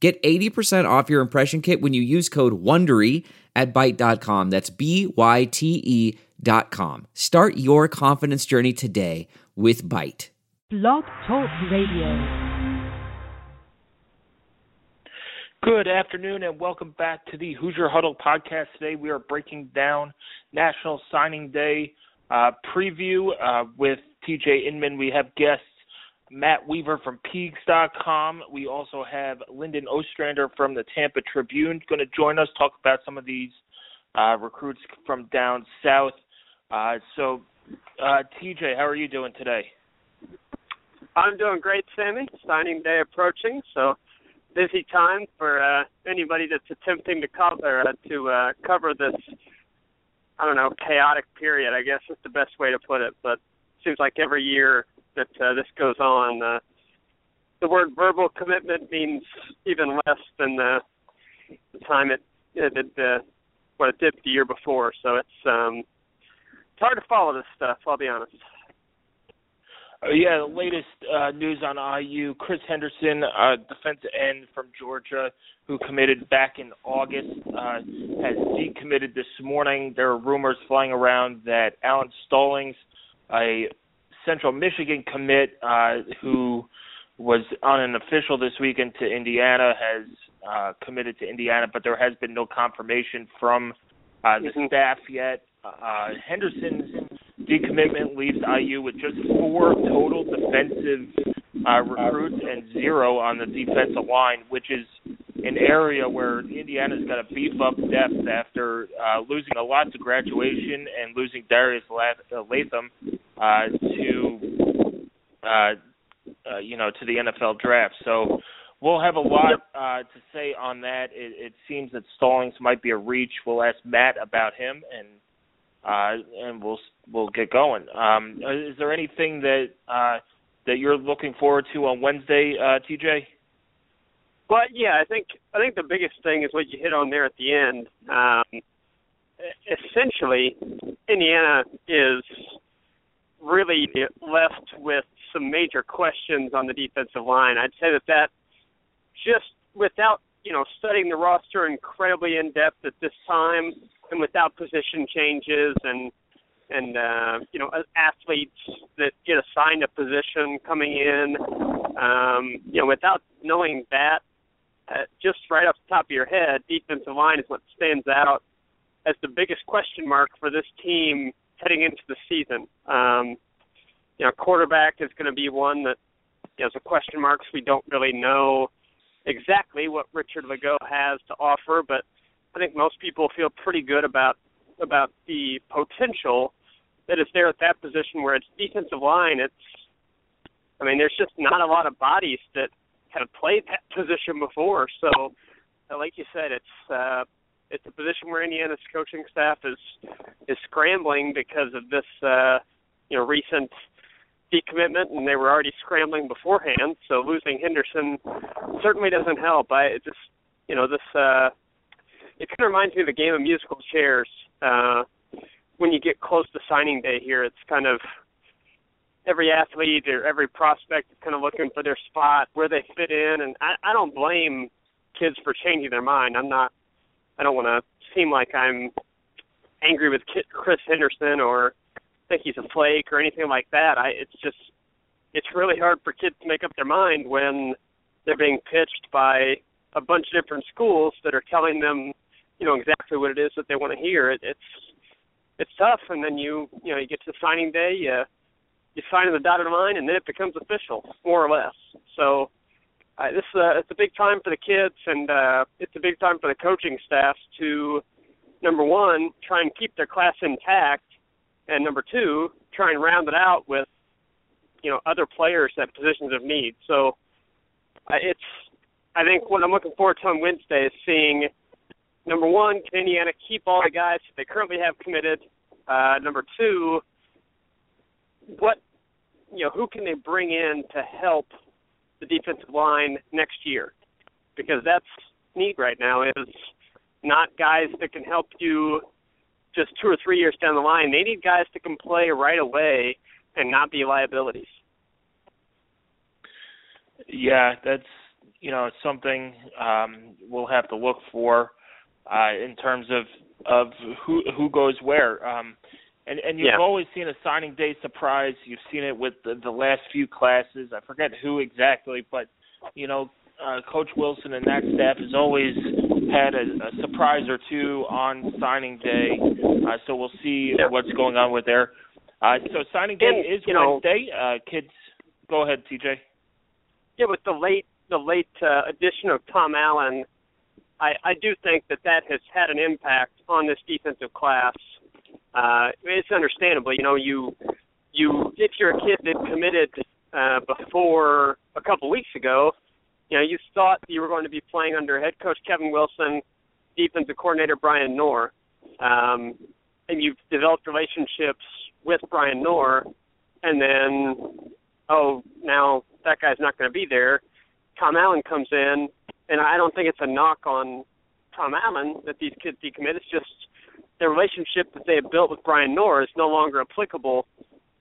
Get 80% off your impression kit when you use code WONDERY at Byte.com. That's B-Y-T-E dot com. Start your confidence journey today with Byte. Blog Talk Radio. Good afternoon and welcome back to the Hoosier Huddle podcast. Today we are breaking down National Signing Day uh, preview uh, with TJ Inman. We have guests Matt Weaver from Peegs.com. We also have Lyndon Ostrander from the Tampa Tribune going to join us, talk about some of these uh, recruits from down south. Uh, so, uh, TJ, how are you doing today? I'm doing great, Sammy. Signing day approaching, so busy time for uh, anybody that's attempting to cover uh, to uh, cover this. I don't know, chaotic period. I guess is the best way to put it. But seems like every year that uh, this goes on. Uh, the word verbal commitment means even less than the, the time it, it, it uh, what it did the year before. So it's um, it's hard to follow this stuff. I'll be honest. Uh, yeah, the latest uh, news on IU: Chris Henderson, uh, defensive end from Georgia, who committed back in August, uh, has decommitted this morning. There are rumors flying around that Alan Stallings, a Central Michigan commit uh, who was on an official this weekend to Indiana has uh, committed to Indiana, but there has been no confirmation from uh, the mm-hmm. staff yet. Uh, Henderson's decommitment leaves IU with just four total defensive uh, recruits and zero on the defensive line, which is an area where Indiana's got to beef up depth after uh, losing a lot to graduation and losing Darius uh, Latham uh, to uh, uh, you know to the NFL draft. So we'll have a lot uh, to say on that. It, it seems that Stallings might be a reach. We'll ask Matt about him and uh, and we'll we'll get going. Um, is there anything that uh, that you're looking forward to on Wednesday, uh, TJ? Well, yeah, I think I think the biggest thing is what you hit on there at the end. Um, essentially, Indiana is really left with some major questions on the defensive line. I'd say that that just without you know studying the roster incredibly in depth at this time, and without position changes and and uh, you know athletes that get assigned a position coming in, um, you know without knowing that, uh, just right off the top of your head, defensive line is what stands out as the biggest question mark for this team heading into the season. Um, you know, quarterback is going to be one that you know, a question marks. We don't really know exactly what Richard Lagow has to offer, but I think most people feel pretty good about about the potential that is there at that position where it's defensive line. It's I mean, there's just not a lot of bodies that have played that position before. So, like you said, it's uh, it's a position where Indiana's coaching staff is is scrambling because of this uh, you know recent decommitment, and they were already scrambling beforehand. So losing Henderson certainly doesn't help. I it just you know this uh, it kind of reminds me of the game of musical chairs. Uh, when you get close to signing day here, it's kind of every athlete or every prospect is kind of looking for their spot, where they fit in, and I, I don't blame kids for changing their mind. I'm not I don't want to seem like I'm angry with Chris Henderson or think he's a flake or anything like that. I it's just it's really hard for kids to make up their mind when they're being pitched by a bunch of different schools that are telling them, you know, exactly what it is that they want to hear. It, it's it's tough, and then you you know you get to the signing day, you you sign in the dotted line, and then it becomes official, more or less. So uh, this uh, it's a big time for the kids, and uh, it's a big time for the coaching staffs to number one try and keep their class intact, and number two try and round it out with you know other players at positions of need. So uh, it's I think what I'm looking forward to on Wednesday is seeing number one, can Indiana keep all the guys that they currently have committed? Uh, number two, what you know, who can they bring in to help the defensive line next year? Because that's need right now is not guys that can help you just two or three years down the line. They need guys that can play right away and not be liabilities. Yeah, that's you know something um, we'll have to look for uh, in terms of of who who goes where. Um, and and you've yeah. always seen a signing day surprise. You've seen it with the, the last few classes. I forget who exactly, but you know, uh, Coach Wilson and that staff has always had a, a surprise or two on signing day. Uh, so we'll see yeah. what's going on with there. Uh, so signing day and, is you know, Wednesday. Uh, kids, go ahead, TJ. Yeah, with the late the late uh, addition of Tom Allen, I I do think that that has had an impact on this defensive class. Uh, it's understandable, you know, you you if you're a kid that committed uh, before a couple weeks ago, you know, you thought you were going to be playing under head coach Kevin Wilson, defensive coordinator Brian Knorr, um, and you've developed relationships with Brian Knorr, and then oh now that guy's not going to be there. Tom Allen comes in, and I don't think it's a knock on Tom Allen that these kids decommit. It's just the relationship that they have built with Brian Knorr is no longer applicable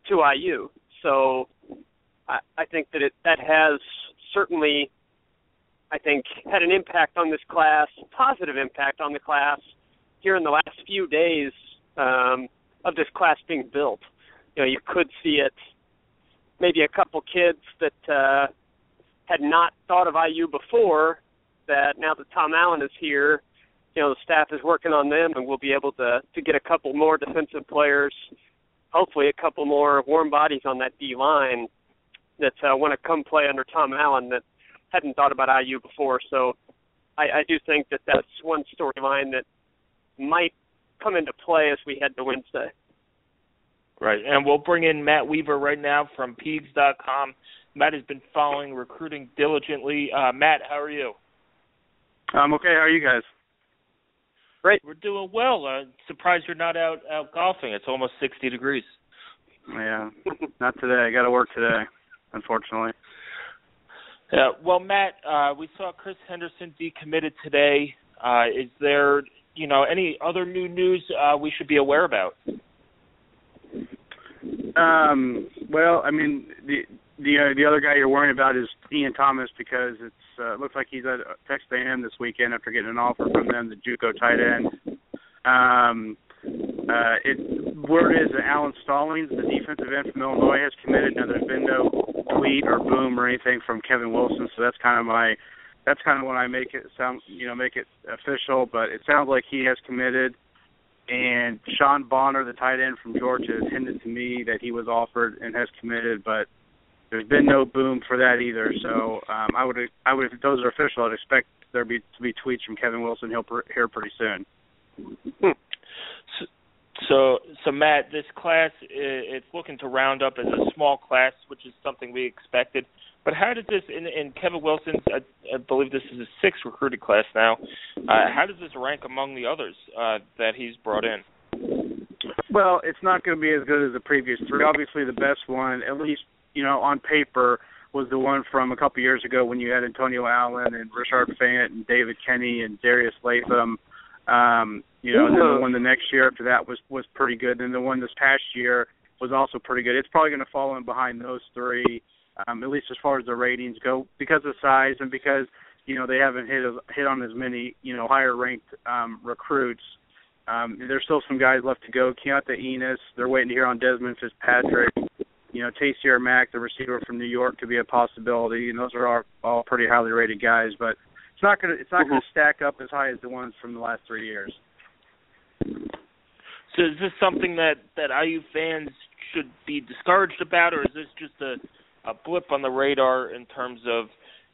to IU. So I, I think that it that has certainly, I think, had an impact on this class, positive impact on the class here in the last few days um, of this class being built. You know, you could see it. Maybe a couple kids that uh, had not thought of IU before. That now that Tom Allen is here, you know the staff is working on them, and we'll be able to to get a couple more defensive players, hopefully a couple more warm bodies on that D line that uh, want to come play under Tom Allen that hadn't thought about IU before. So I, I do think that that's one storyline that might come into play as we head to Wednesday. Right, and we'll bring in Matt Weaver right now from Peegs.com. Matt has been following recruiting diligently. Uh, Matt, how are you? I'm okay. How are you guys? Great. We're doing well. Uh, surprised you're not out out golfing. It's almost 60 degrees. Yeah, not today. I got to work today, unfortunately. Yeah. Well, Matt, uh, we saw Chris Henderson decommitted today. Uh, is there, you know, any other new news uh, we should be aware about? Um. Well, I mean, the the uh, the other guy you're worrying about is Ian Thomas because it's uh, looks like he's at Texas A&M this weekend after getting an offer from them, the JUCO tight end. Um, uh, it word is that Alan Stallings, the defensive end from Illinois, has committed. Now there's been no tweet or boom or anything from Kevin Wilson, so that's kind of my that's kind of when I make it sound you know make it official. But it sounds like he has committed. And Sean Bonner, the tight end from Georgia, hinted to me that he was offered and has committed, but there's been no boom for that either. So um, I would I would if those are official, I'd expect there be to be tweets from Kevin Wilson he'll here pretty soon. So, so, so Matt, this class it's looking to round up as a small class, which is something we expected. But how did this in, in Kevin Wilson's? I, I believe this is a sixth recruited class now. Uh, how does this rank among the others uh, that he's brought in? Well, it's not going to be as good as the previous three. Obviously, the best one, at least you know, on paper was the one from a couple years ago when you had Antonio Allen and Richard Fant and David Kenny and Darius Latham. Um, you know, and then the one the next year after that was was pretty good. And the one this past year was also pretty good. It's probably going to fall in behind those three, um, at least as far as the ratings go, because of size and because you know they haven't hit hit on as many you know higher ranked um, recruits. Um, there's still some guys left to go. Keontae Enos, they're waiting to hear on Desmond Fitzpatrick you know, Taysir Mack, the receiver from New York, could be a possibility, and those are all, all pretty highly rated guys. But it's not gonna it's not mm-hmm. gonna stack up as high as the ones from the last three years. So is this something that that IU fans should be discouraged about, or is this just a a blip on the radar in terms of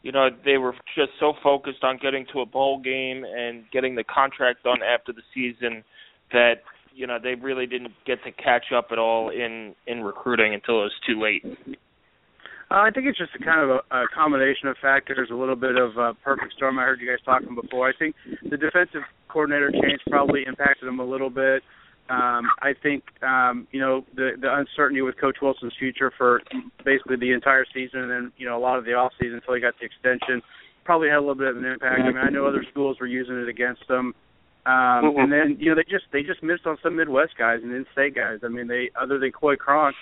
you know they were just so focused on getting to a bowl game and getting the contract done after the season that you know they really didn't get to catch up at all in in recruiting until it was too late. Uh, I think it's just a kind of a, a combination of factors, a little bit of a perfect storm. I heard you guys talking before. I think the defensive coordinator change probably impacted them a little bit. Um, I think um, you know the the uncertainty with Coach Wilson's future for basically the entire season, and then you know a lot of the off season until he got the extension, probably had a little bit of an impact. I mean, I know other schools were using it against them. Um, mm-hmm. and then you know they just they just missed on some Midwest guys and in-state guys. I mean, they other than Coy Cronk,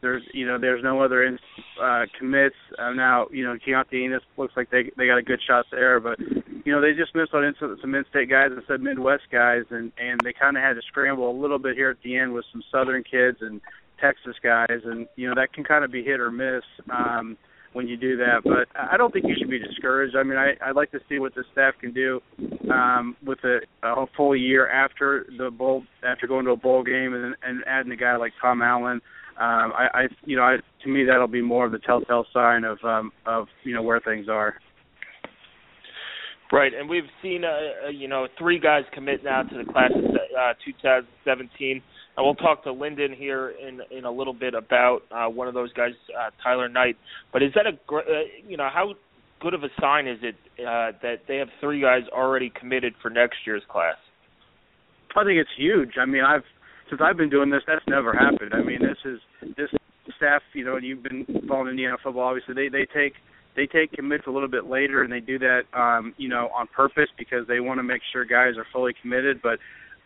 there's you know there's no other in, uh, commits uh, now. You know Keontae Enos looks like they they got a good shot there, but you know they just missed on in, some in-state guys and some Midwest guys, and and they kind of had to scramble a little bit here at the end with some Southern kids and Texas guys, and you know that can kind of be hit or miss. Um, when you do that. But I don't think you should be discouraged. I mean, I, I'd like to see what the staff can do um, with a, a full year after the bowl, after going to a bowl game, and, and adding a guy like Tom Allen. Um, I, I, you know, I, to me that'll be more of the telltale sign of, um, of you know where things are. Right, and we've seen, uh, uh, you know, three guys commit now to the class of uh, 2017. And we'll talk to Lyndon here in in a little bit about uh, one of those guys, uh, Tyler Knight. But is that a uh, you know how good of a sign is it uh, that they have three guys already committed for next year's class? I think it's huge. I mean, I've since I've been doing this, that's never happened. I mean, this is this staff, you know, you've been following Indiana football. Obviously, they they take they take commits a little bit later, and they do that, um, you know, on purpose because they want to make sure guys are fully committed. But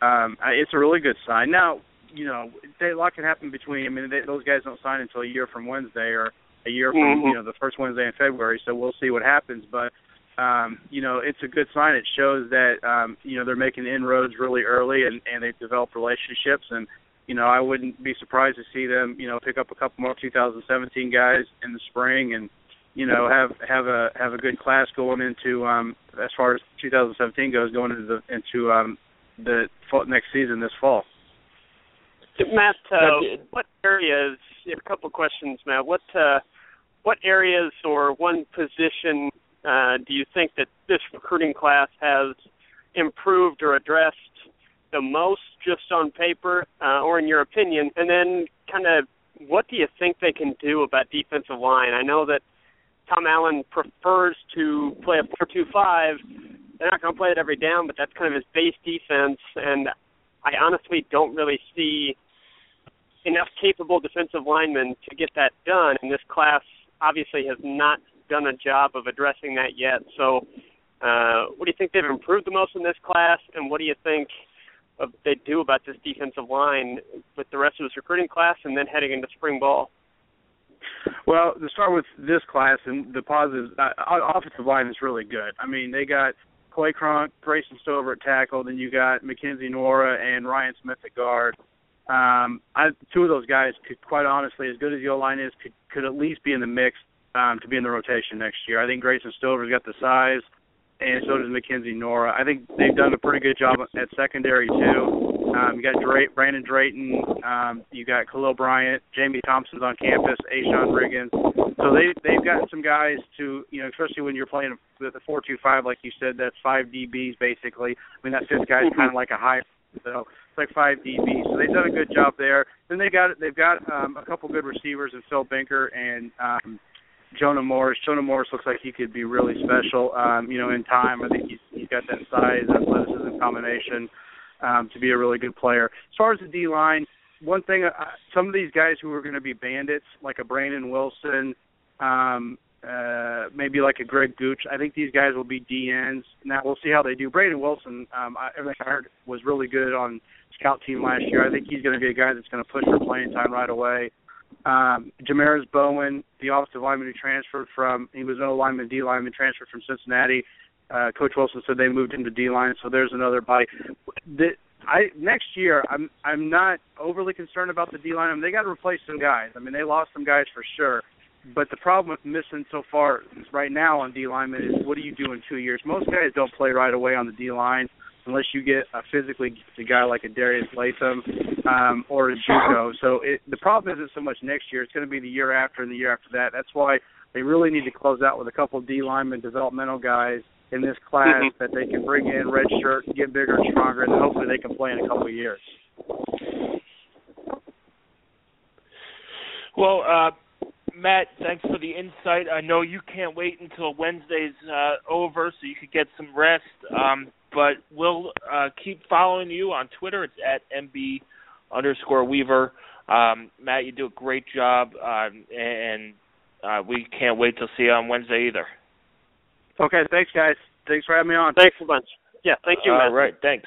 um, it's a really good sign. Now, you know, they, a lot can happen between. I mean, they, those guys don't sign until a year from Wednesday or a year from mm-hmm. you know the first Wednesday in February. So we'll see what happens. But um, you know, it's a good sign. It shows that um, you know they're making inroads really early and and they've developed relationships. And you know, I wouldn't be surprised to see them you know pick up a couple more 2017 guys in the spring and you know have have a have a good class going into um as far as 2017 goes going into the into um the next season this fall. Matt, uh, what areas? A couple questions, Matt. What uh, what areas or one position uh, do you think that this recruiting class has improved or addressed the most, just on paper, uh, or in your opinion? And then, kind of, what do you think they can do about defensive line? I know that Tom Allen prefers to play a four-two-five. They're not going to play it every down, but that's kind of his base defense. And I honestly don't really see enough capable defensive linemen to get that done, and this class obviously has not done a job of addressing that yet. So, uh, what do you think they've improved the most in this class, and what do you think of, they do about this defensive line with the rest of this recruiting class, and then heading into spring ball? Well, to start with this class and the positives, uh, offensive line is really good. I mean, they got Coy Cronk, Grayson Stover at tackle, then you got Mackenzie Nora and Ryan Smith at guard. Um, I, two of those guys could, quite honestly, as good as the O line is, could could at least be in the mix um, to be in the rotation next year. I think Grayson Stover's got the size, and so does Mackenzie Nora. I think they've done a pretty good job at secondary too. Um, you got Dray- Brandon Drayton, um, you got Khalil Bryant, Jamie Thompson's on campus, Ashawn Riggins. So they they've got some guys to you know, especially when you're playing with a four two five, like you said, that's five DBs basically. I mean that fifth guy's kind of like a high. So it's like five DB. So they've done a good job there. Then they got they've got um, a couple good receivers in Phil Binker and um, Jonah Morris. Jonah Morris looks like he could be really special. Um, you know, in time, I think he's he's got that size, athleticism combination um, to be a really good player. As far as the D line, one thing, uh, some of these guys who are going to be bandits, like a Brandon Wilson, um, uh, maybe like a Greg Gooch. I think these guys will be DNs. Now we'll see how they do. Brandon Wilson, um, I, everything I heard was really good on scout team last year. I think he's going to be a guy that's going to push for playing time right away. Um, Jamaris Bowen, the offensive lineman who transferred from, he was an O lineman, D lineman, transferred from Cincinnati. Uh, Coach Wilson said they moved him to D line, so there's another body. The, I next year, I'm I'm not overly concerned about the D line. I mean, they got to replace some guys. I mean, they lost some guys for sure. But the problem with missing so far right now on D lineman is what do you do in two years? Most guys don't play right away on the D line unless you get a physically gifted guy like a Darius Latham um, or a JUCO. So it, the problem isn't so much next year; it's going to be the year after and the year after that. That's why they really need to close out with a couple D lineman developmental guys in this class mm-hmm. that they can bring in red shirt, get bigger and stronger, and hopefully they can play in a couple of years. Well, uh, Matt, thanks for the insight. I know you can't wait until Wednesday's uh, over so you could get some rest. Um, but we'll uh, keep following you on Twitter. It's at MB underscore Weaver. Um, Matt, you do a great job, um, and uh, we can't wait to see you on Wednesday either. Okay, thanks, guys. Thanks for having me on. Thanks a bunch. Yeah, thank you, Matt. All right, thanks.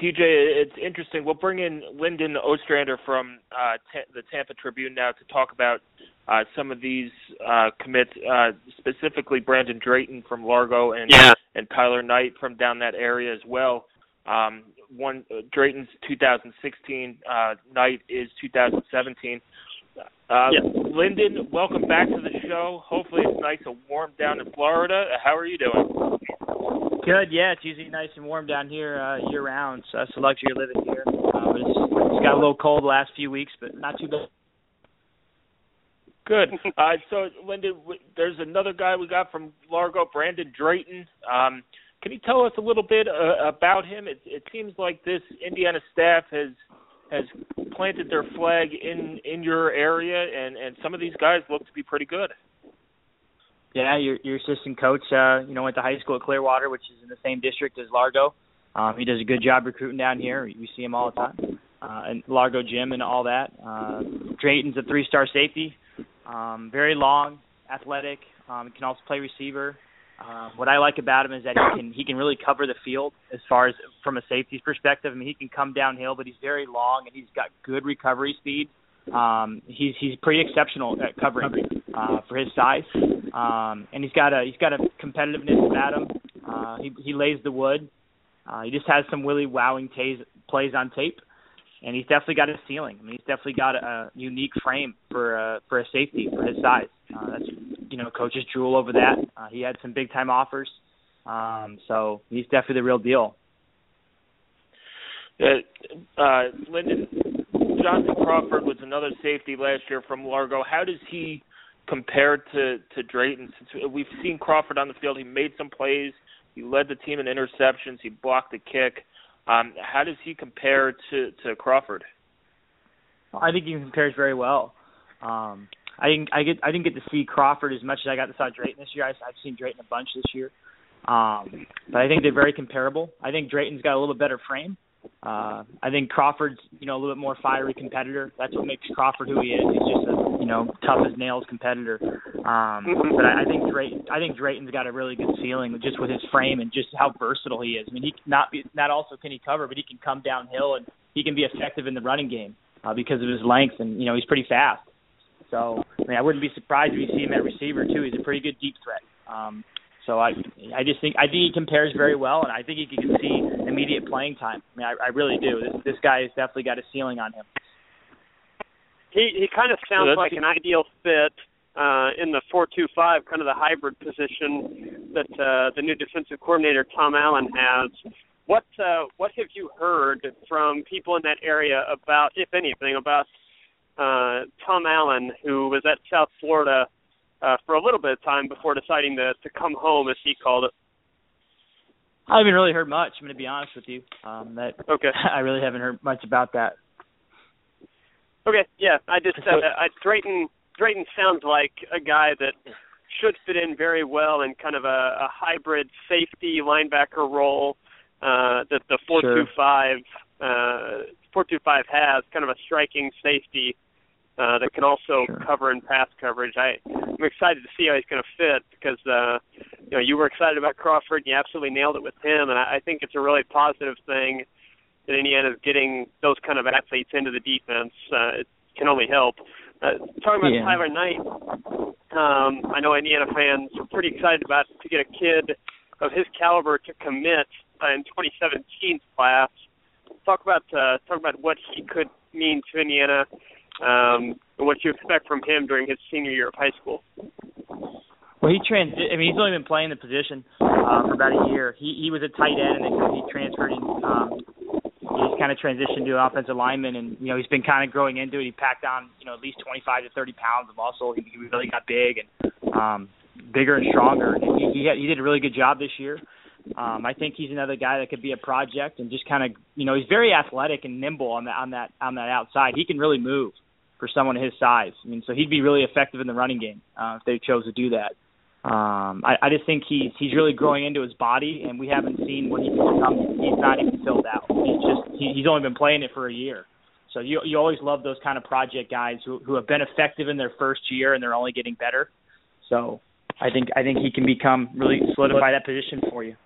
TJ, it's interesting. We'll bring in Lyndon Ostrander from uh, ta- the Tampa Tribune now to talk about uh, some of these uh, commits, uh, specifically Brandon Drayton from Largo and Yeah. and Tyler Knight from down that area as well. Um, one uh, Drayton's 2016, uh, Knight is 2017. Uh, Yeah. Lyndon, welcome back to the show. Hopefully it's nice and warm down in Florida. How are you doing? Good, yeah. It's usually nice and warm down here uh, year round, so that's the luxury of living here. Uh, but it's, it's got a little cold the last few weeks, but not too bad. Good. Uh, so, Lyndon, w- there's another guy we got from Largo, Brandon Drayton. Um, can you tell us a little bit uh, about him? It, it seems like this Indiana staff has has planted their flag in in your area, and and some of these guys look to be pretty good. Yeah, your your assistant coach, uh, you know, went to high school at Clearwater, which is in the same district as Largo. Um, he does a good job recruiting down here. We see him all the time, uh, and Largo gym and all that. Uh, Drayton's a three-star safety, um, very long, athletic. Um, can also play receiver. Uh, what I like about him is that he can he can really cover the field as far as from a safety's perspective. I mean, he can come downhill, but he's very long and he's got good recovery speed. Um, he's he's pretty exceptional at covering uh, for his size, um, and he's got a he's got a competitiveness about him. Uh, he he lays the wood. Uh, he just has some really wowing tays, plays on tape, and he's definitely got a ceiling. I mean, he's definitely got a, a unique frame for uh, for a safety for his size. Uh, that's you know coaches drool over that. Uh, he had some big time offers, um, so he's definitely the real deal. Uh, uh, Lyndon Jonathan Crawford was another safety last year from Largo. How does he compare to to Drayton? Since we've seen Crawford on the field, he made some plays. He led the team in interceptions. He blocked the kick. Um, how does he compare to to Crawford? I think he compares very well. Um, I didn't I get I didn't get to see Crawford as much as I got to see Drayton this year. I, I've seen Drayton a bunch this year, um, but I think they're very comparable. I think Drayton's got a little bit better frame. Uh, I think Crawford's you know a little bit more fiery competitor. That's what makes Crawford who he is. He's just a you know tough as nails competitor. Um, but I, I think Drayton I think Drayton's got a really good ceiling just with his frame and just how versatile he is. I mean he not be not also can he cover, but he can come downhill and he can be effective in the running game uh, because of his length and you know he's pretty fast. So I mean I wouldn't be surprised if you see him at receiver too. He's a pretty good deep threat. Um, so I I just think I think he compares very well, and I think he can see immediate playing time. I mean, I, I really do. This this guy has definitely got a ceiling on him. He he kind of sounds that's like an ideal fit uh, in the four-two-five, kind of the hybrid position that uh, the new defensive coordinator Tom Allen has. What uh, what have you heard from people in that area about, if anything, about uh, Tom Allen, who was at South Florida uh, for a little bit of time before deciding to to come home, as he called it? I haven't really heard much. I'm going to be honest with you. Um, that Okay. I really haven't heard much about that. Okay, yeah, I just uh, I, Drayton Drayton sounds like a guy that should fit in very well in kind of a, a hybrid safety linebacker role uh, that the four two five uh, four two five has, kind of a striking safety uh, that can also Sure. cover and pass coverage. I I'm excited to see how he's going to fit because uh, you know you were excited about Crawford, and you absolutely nailed it with him, and I, I think it's a really positive thing that Indiana's getting those kind of athletes into the defense. Uh, it can only help. Uh, talking about Yeah. Tyler Knight, um, I know Indiana fans are pretty excited about to get a kid of his caliber to commit uh, in 2017 class. Talk about uh, talk about what he could mean to Indiana um, and what you expect from him during his senior year of high school. Well, he trans. I mean, he's only been playing the position uh, for about a year. He he was a tight end, and then he transferred in. Um, he's kind of transitioned to an offensive lineman, and you know he's been kind of growing into it. He packed on you know at least 25 to 30 pounds of muscle. He, he really got big and um, bigger and stronger. And he he, had, he did a really good job this year. Um, I think he's another guy that could be a project and just kind of you know he's very athletic and nimble on that on that on that outside. He can really move for someone his size. I mean, so he'd be really effective in the running game uh, if they chose to do that. Um, I, I just think he's he's really growing into his body, and we haven't seen what he can become. He's not even filled out. He's just he, he's only been playing it for a year. So you you always love those kind of project guys who who have been effective in their first year and they're only getting better. So I think I think he can become really solidify that position for you.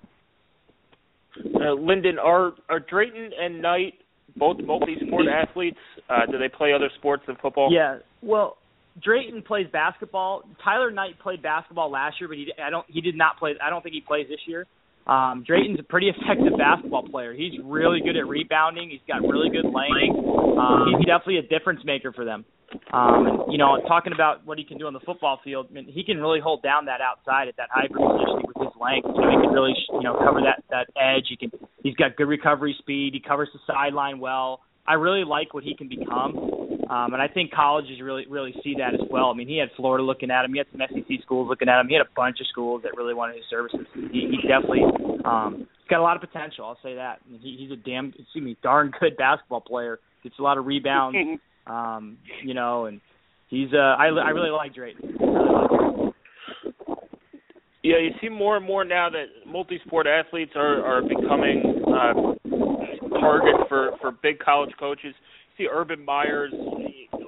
Uh, Lyndon, are are Drayton and Knight both multi-sport athletes? Uh, do they play other sports than football? Yeah. Well, Drayton plays basketball. Tyler Knight played basketball last year, but he I don't he did not play. I don't think he plays this year. Um, Drayton's a pretty effective basketball player. He's really good at rebounding. He's got really good length. Um, he's definitely a difference maker for them. Um, and, you know, talking about what he can do on the football field, I mean, he can really hold down that outside at that hybrid position with his length. You know, he can really, you know, cover that that edge. He can. He's got good recovery speed. He covers the sideline well. I really like what he can become, um, and I think colleges really really see that as well. I mean, he had Florida looking at him. He had some SEC schools looking at him. He had a bunch of schools that really wanted his services. He, he definitely um, he's got a lot of potential. I'll say that. I mean, he, he's a damn excuse me darn good basketball player. Gets a lot of rebounds. Um, you know, and he's uh, I I really like Drayton. Yeah, you see more and more now that multi-sport athletes are are becoming uh, targets for for big college coaches. You see, Urban Meyers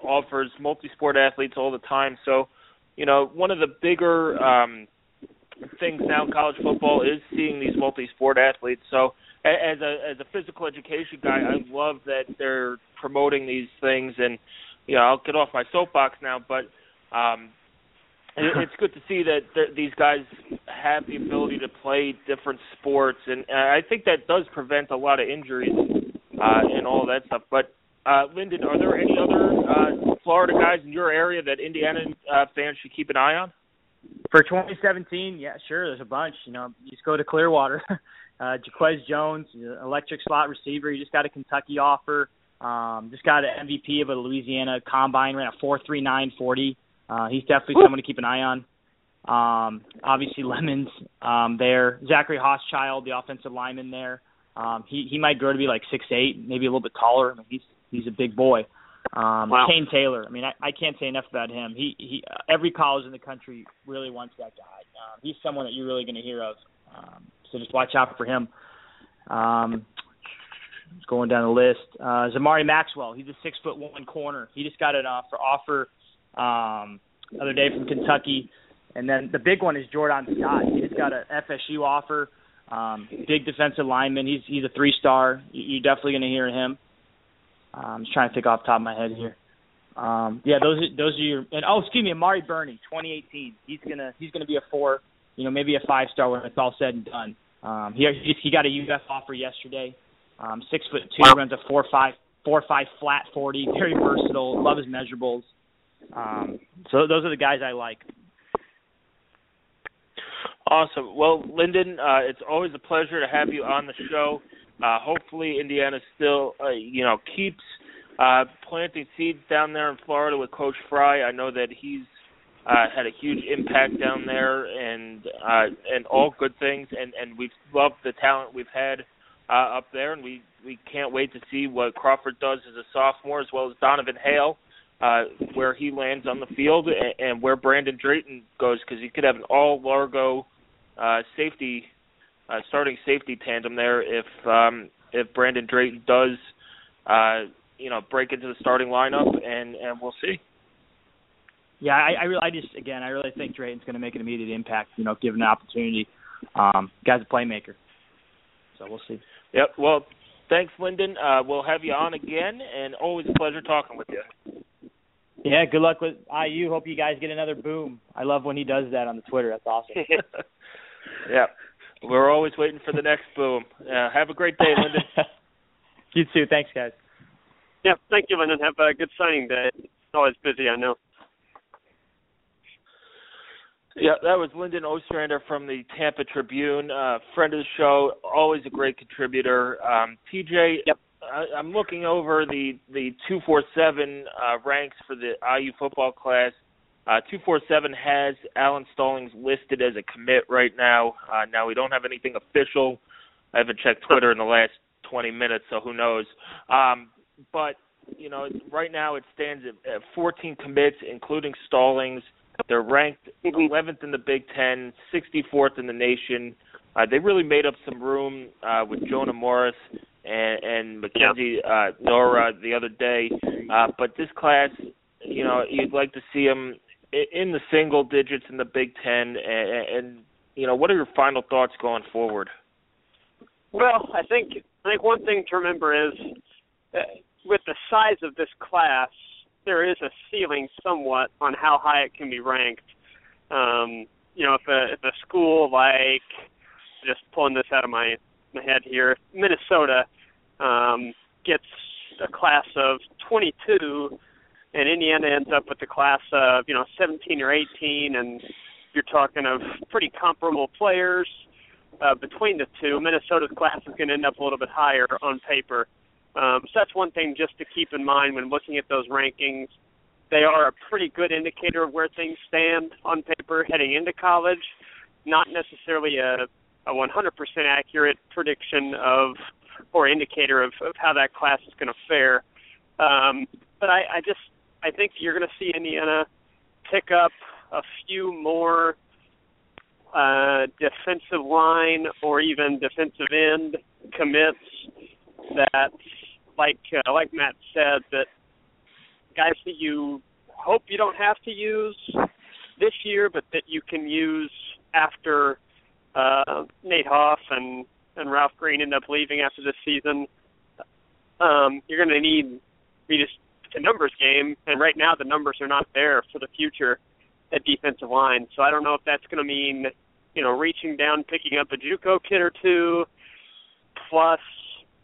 offers multi-sport athletes all the time. So, you know, one of the bigger um, things now in college football is seeing these multi-sport athletes. So, as a as a physical education guy, I love that they're promoting these things. And you know, I'll get off my soapbox now, but um, it's good to see that th- these guys have the ability to play different sports, and uh, I think that does prevent a lot of injuries uh, and all that stuff. But uh, Lyndon, are there any other uh, Florida guys in your area that Indiana uh, fans should keep an eye on? For 2017, yeah, sure. There's a bunch. You know, you just go to Clearwater. uh, Jaquez Jones, electric slot receiver. He just got a Kentucky offer. Um, just got an MVP of a Louisiana combine, ran a four three nine forty. Uh, he's definitely Woo. someone to keep an eye on. Um, obviously Lemons um, there. Zachary Hochschild, the offensive lineman there. Um, he he might grow to be like six eight, maybe a little bit taller. I mean, he's he's a big boy. Um, wow. Kane Taylor. I mean, I, I can't say enough about him. He he. Uh, every college in the country really wants that guy. Um, he's someone that you're really going to hear of. Um, so just watch out for him. Um, going down the list. Uh, Zamari Maxwell. He's a six foot one corner. He just got an offer offer um, the other day from Kentucky. And then the big one is Jordan Scott. He just got a FSU offer. Um, big defensive lineman. He's he's a three star. You're definitely going to hear him. Um, I'm just trying to think off the top of my head here. Um, yeah, those are, those are your and oh excuse me, Amari Burney, 2018. He's gonna he's gonna be a four, you know maybe a five star when it's all said and done. Um, he he got a UF offer yesterday. Um, six foot two, runs a four five four five flat forty, very versatile. Love his measurables. Um, so those are the guys I like. Awesome. Well, Lyndon, uh, it's always a pleasure to have you on the show. Uh, hopefully, Indiana still, uh, you know, keeps uh, planting seeds down there in Florida with Coach Fry. I know that he's uh, had a huge impact down there, and uh, and all good things. And and we've loved the talent we've had uh, up there, and we we can't wait to see what Crawford does as a sophomore, as well as Donovan Hale uh, where he lands on the field and, and where Brandon Drayton goes because you could have an all Largo uh, safety uh, starting safety tandem there if um, if Brandon Drayton does uh, you know break into the starting lineup and and we'll see. Yeah, I, I really, I just again, I really think Drayton's going to make an immediate impact. You know, given the opportunity. Um, guy's a playmaker, so we'll see. Yep. Well, thanks, Lyndon. Uh, we'll have you on again, and always a pleasure talking with you. Yeah, good luck with IU. Hope you guys get another boom. I love when he does that on the Twitter. That's awesome. yeah, we're always waiting for the next boom. Uh, have a great day, Lyndon. you too. Thanks, guys. Yeah, thank you, Lyndon. Have a good signing day. It's always busy, I know. Yeah, that was Lyndon Ostrander from the Tampa Tribune, uh, friend of the show, always a great contributor. Um, TJ, yep. I, I'm looking over the the two four seven uh, ranks for the IU football class. Uh, two four seven has Alan Stallings listed as a commit right now. Uh, now we don't have anything official. I haven't checked Twitter in the last 20 minutes, so who knows? Um, but you know, right now it stands at, at 14 commits, including Stallings. They're ranked 11th in the Big Ten, 64th in the nation. Uh, they really made up some room uh, with Jonah Morris and, and Mackenzie uh, Nora the other day. Uh, but this class, you know, you'd like to see them in the single digits in the Big Ten. And, and you know, what are your final thoughts going forward? Well, I think I think one thing to remember is uh, with the size of this class, there is a ceiling somewhat on how high it can be ranked. Um, you know, if a if a school like just pulling this out of my my head here, Minnesota um, gets a class of 22, and Indiana ends up with a class of you know 17 or 18, and you're talking of pretty comparable players uh, between the two. Minnesota's class is going to end up a little bit higher on paper. Um, so that's one thing just to keep in mind when looking at those rankings. They are a pretty good indicator of where things stand on paper heading into college. Not necessarily a, a 100% accurate prediction of or indicator of, of how that class is going to fare. Um, but I, I just I think you're going to see Indiana pick up a few more uh, defensive line or even defensive end commits that, like uh, like Matt said, that guys that you hope you don't have to use this year, but that you can use after uh, Nate Hoff and and Ralph Green end up leaving after this season. Um, you're going to need just a numbers game, and right now the numbers are not there for the future at defensive line. So I don't know if that's going to mean, you know, reaching down, picking up a JUCO kid or two, plus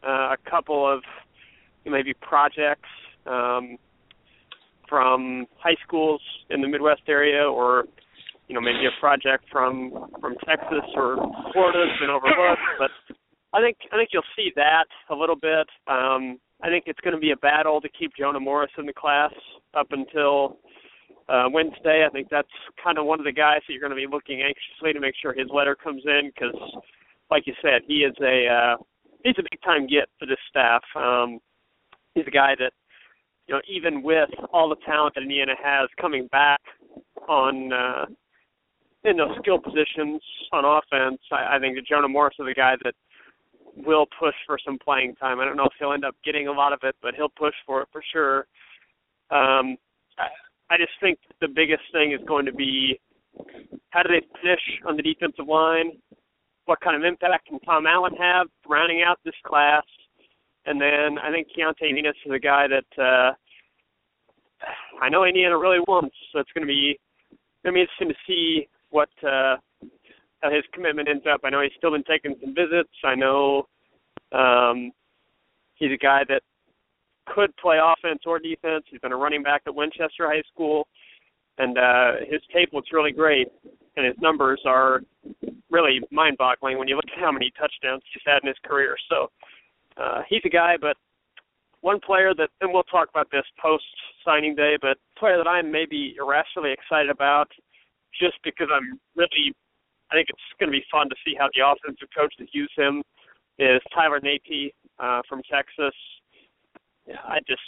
uh, a couple of maybe projects um, from high schools in the Midwest area, or you know maybe a project from from Texas or Florida has been overlooked. But I think I think you'll see that a little bit. Um, I think it's going to be a battle to keep Jonah Morris in the class up until uh, Wednesday. I think that's kind of one of the guys that you're going to be looking anxiously to make sure his letter comes in because, like you said, he is a uh, he's a big time get for this staff. Um, he's a guy that you know even with all the talent that Indiana has coming back on uh, in those skill positions on offense, I, I think that Jonah Morris is a guy that will push for some playing time. I don't know if he'll end up getting a lot of it, but he'll push for it for sure. Um, I just think the biggest thing is going to be how do they finish on the defensive line? What kind of impact can Tom Allen have rounding out this class? And then I think Keontae Enos is a guy that uh, I know Indiana really wants. So it's going to be going to be interesting to see what uh, how his commitment ends up. I know he's still been taking some visits. I know um, he's a guy that could play offense or defense. He's been a running back at Winchester High School, and uh, his tape looks really great, and his numbers are really mind-boggling when you look at how many touchdowns he's had in his career. So uh, he's a guy, but one player that, and we'll talk about this post signing day, but player that I'm maybe irrationally excited about, just because I'm really, I think it's going to be fun to see how the offensive coaches use him, is Tyler Natee uh, from Texas yeah, I just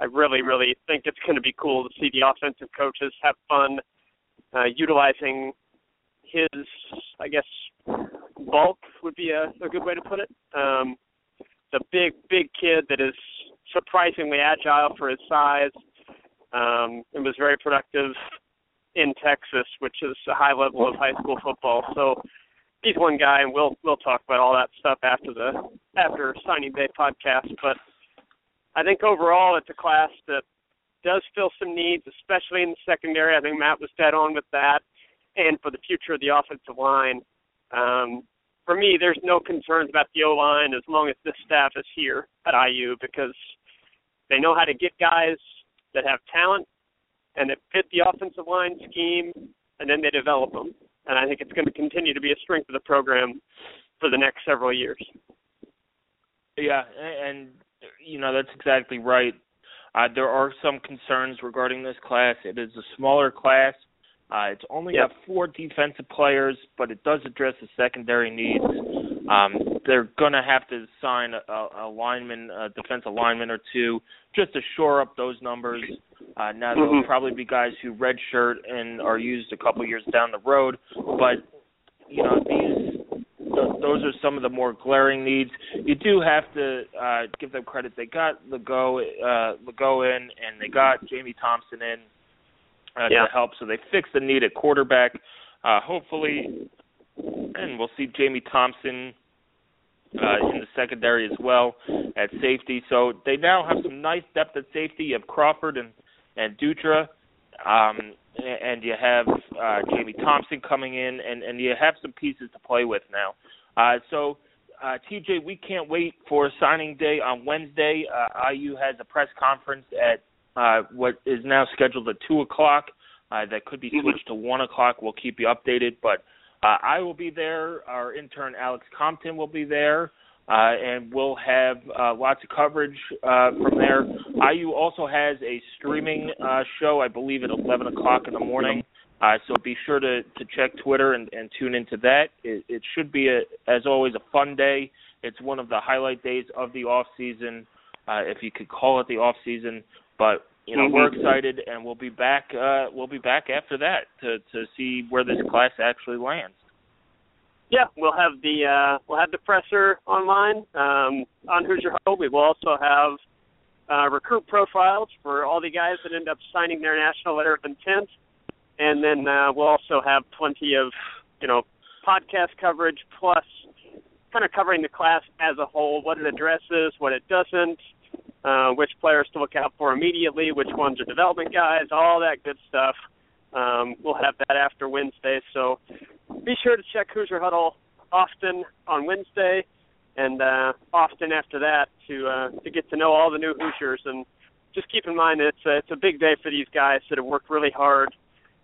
I really really think it's going to be cool to see the offensive coaches have fun uh, utilizing his I guess bulk would be a, a good way to put it. Um, the big big kid that is surprisingly agile for his size. Um, and was very productive in Texas, which is a high level of high school football. So he's one guy, and we'll we'll talk about all that stuff after the after signing day podcast. But I think overall it's a class that does fill some needs, especially in the secondary. I think Matt was dead on with that, and for the future of the offensive line. Um, for me, there's no concerns about the O line as long as this staff is here at IU because they know how to get guys that have talent and that fit the offensive line scheme, and then they develop them. And I think it's going to continue to be a strength of the program for the next several years. Yeah, and you know that's exactly right. Uh, there are some concerns regarding this class. It is a smaller class. Uh, it's only yep. got four defensive players, but it does address the secondary needs. Um, they're going to have to sign a, a lineman, a defensive lineman or two, just to shore up those numbers. Uh, now there'll Mhm. probably be guys who redshirt and are used a couple years down the road, but you know these th- those are some of the more glaring needs. You do have to uh, give them credit. They got Lagow uh, Lagow in, and they got Jamie Thompson in uh, Yeah. to help. So they fixed the need at quarterback. Uh, hopefully, and we'll see Jamie Thompson uh, in the secondary as well at safety. So they now have some nice depth at safety. You have Crawford and and Dutra, um, and you have uh, Jamie Thompson coming in, and and you have some pieces to play with now. Uh, so. Uh, TJ, we can't wait for signing day on Wednesday. Uh, IU has a press conference at uh, what is now scheduled at two o'clock. Uh, that could be switched to one o'clock. We'll keep you updated, but uh, I will be there. Our intern Alex Compton will be there, uh, and we'll have uh, lots of coverage uh, from there. IU also has a streaming uh, show, I believe, at 11 o'clock in the morning. Uh, so be sure to, to check Twitter and, and tune into that. It, it should be, a, as always, a fun day. It's one of the highlight days of the off season, uh, if you could call it the off season. But you know, we're Mhm. excited, and we'll be back. Uh, we'll be back after that to to see where this class actually lands. Yeah, we'll have the uh, we'll have the presser online um, on Hoosier Huddle. We will also have uh, recruit profiles for all the guys that end up signing their national letter of intent, and then uh, we'll also have plenty of you know podcast coverage plus kind of covering the class as a whole, what it addresses, what it doesn't, uh, which players to look out for immediately, which ones are development guys, all that good stuff. Um, we'll have that after Wednesday, so be sure to check Hoosier Huddle often on Wednesday, and uh, often after that to uh, to get to know all the new Hoosiers. And just keep in mind that it's a, it's a big day for these guys that have worked really hard,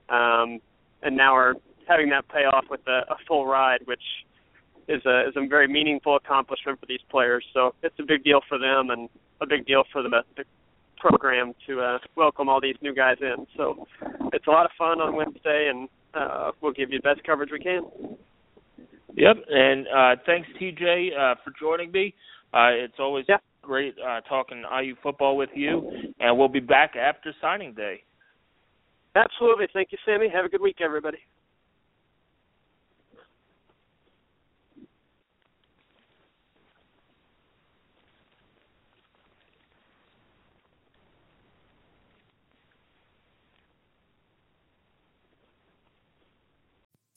um, and now are having that pay off with a, a full ride, which is a is a very meaningful accomplishment for these players. So it's a big deal for them and a big deal for the, the program to uh, welcome all these new guys in. So it's a lot of fun on Wednesday, and uh, we'll give you the best coverage we can. Yep, and uh, thanks TJ uh, for joining me. Uh, it's always Yeah. great uh, talking IU football with you, and we'll be back after signing day. Absolutely. Thank you, Sammy. Have a good week, everybody.